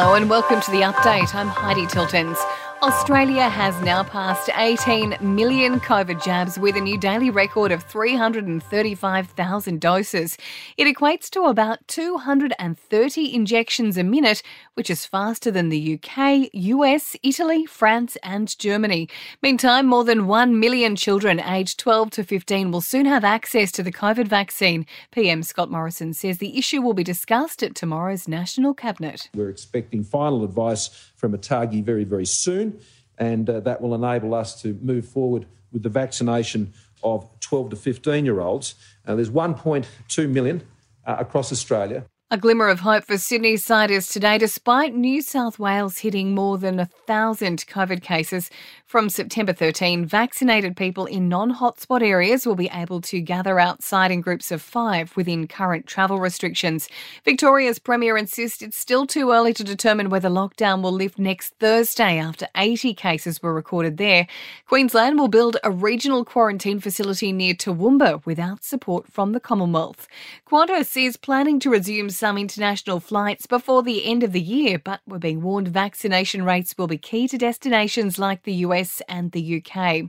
Hello and welcome to the update. I'm Heidi Tiltons. Australia has now passed 18 million COVID jabs with a new daily record of 335,000 doses. It equates to about 230 injections a minute, which is faster than the UK, US, Italy, France, and Germany. Meantime, more than 1 million children aged 12 to 15 will soon have access to the COVID vaccine. PM Scott Morrison says the issue will be discussed at tomorrow's National Cabinet. We're expecting final advice from ATAGI very, very soon and uh, that will enable us to move forward with the vaccination of 12 to 15 year olds. Uh, there's 1.2 million across Australia. A glimmer of hope for Sydneysiders today, despite New South Wales hitting more than a thousand COVID cases. From September 13, vaccinated people in non hotspot areas will be able to gather outside in groups of five within current travel restrictions. Victoria's Premier insists it's still too early to determine whether lockdown will lift next Thursday after 80 cases were recorded there. Queensland will build a regional quarantine facility near Toowoomba without support from the Commonwealth. Qantas is planning to resume some international flights before the end of the year, but we're being warned vaccination rates will be key to destinations like the US and the UK.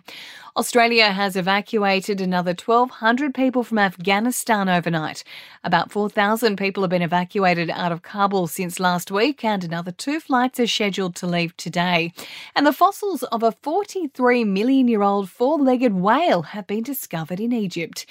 Australia has evacuated another 1,200 people from Afghanistan overnight. About 4,000 people have been evacuated out of Kabul since last week, and another two flights are scheduled to leave today. And the fossils of a 43 million year old four legged whale have been discovered in Egypt.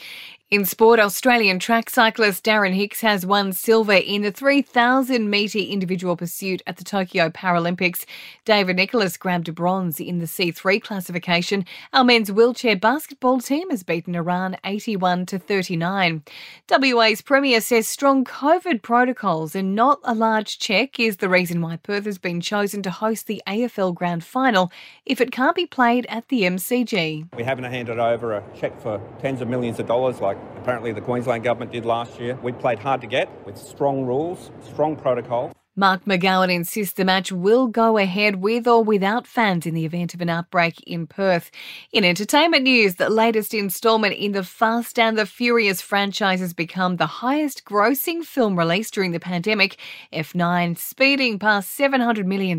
In sport, Australian track cyclist Darren Hicks has won silver in the 3,000 metre individual pursuit at the Tokyo Paralympics. David Nicholas grabbed bronze in the C3 classification. Our men's wheelchair basketball team has beaten Iran 81 to 39. WA's Premier says strong COVID protocols and not a large check is the reason why Perth has been chosen to host the AFL Grand Final if it can't be played at the MCG. We haven't handed over a check for tens of millions of dollars like apparently the Queensland Government did last year. We played hard to get with strong rules, strong protocol. Mark McGowan insists the match will go ahead with or without fans in the event of an outbreak in Perth. In entertainment news, the latest instalment in the Fast and the Furious franchise has become the highest grossing film released during the pandemic, F9 speeding past $700 million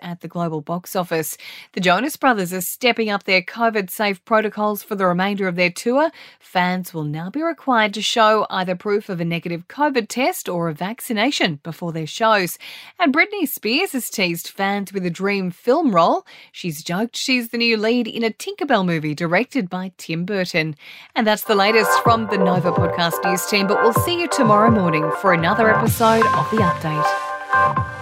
at the global box office. The Jonas Brothers are stepping up their COVID safe protocols for the remainder of their tour. Fans will now be required to show either proof of a negative COVID test or a vaccination before their shows. And Britney Spears has teased fans with a dream film role. She's joked she's the new lead in a Tinkerbell movie directed by Tim Burton. And that's the latest from the Nova Podcast News team, but we'll see you tomorrow morning for another episode of The Update.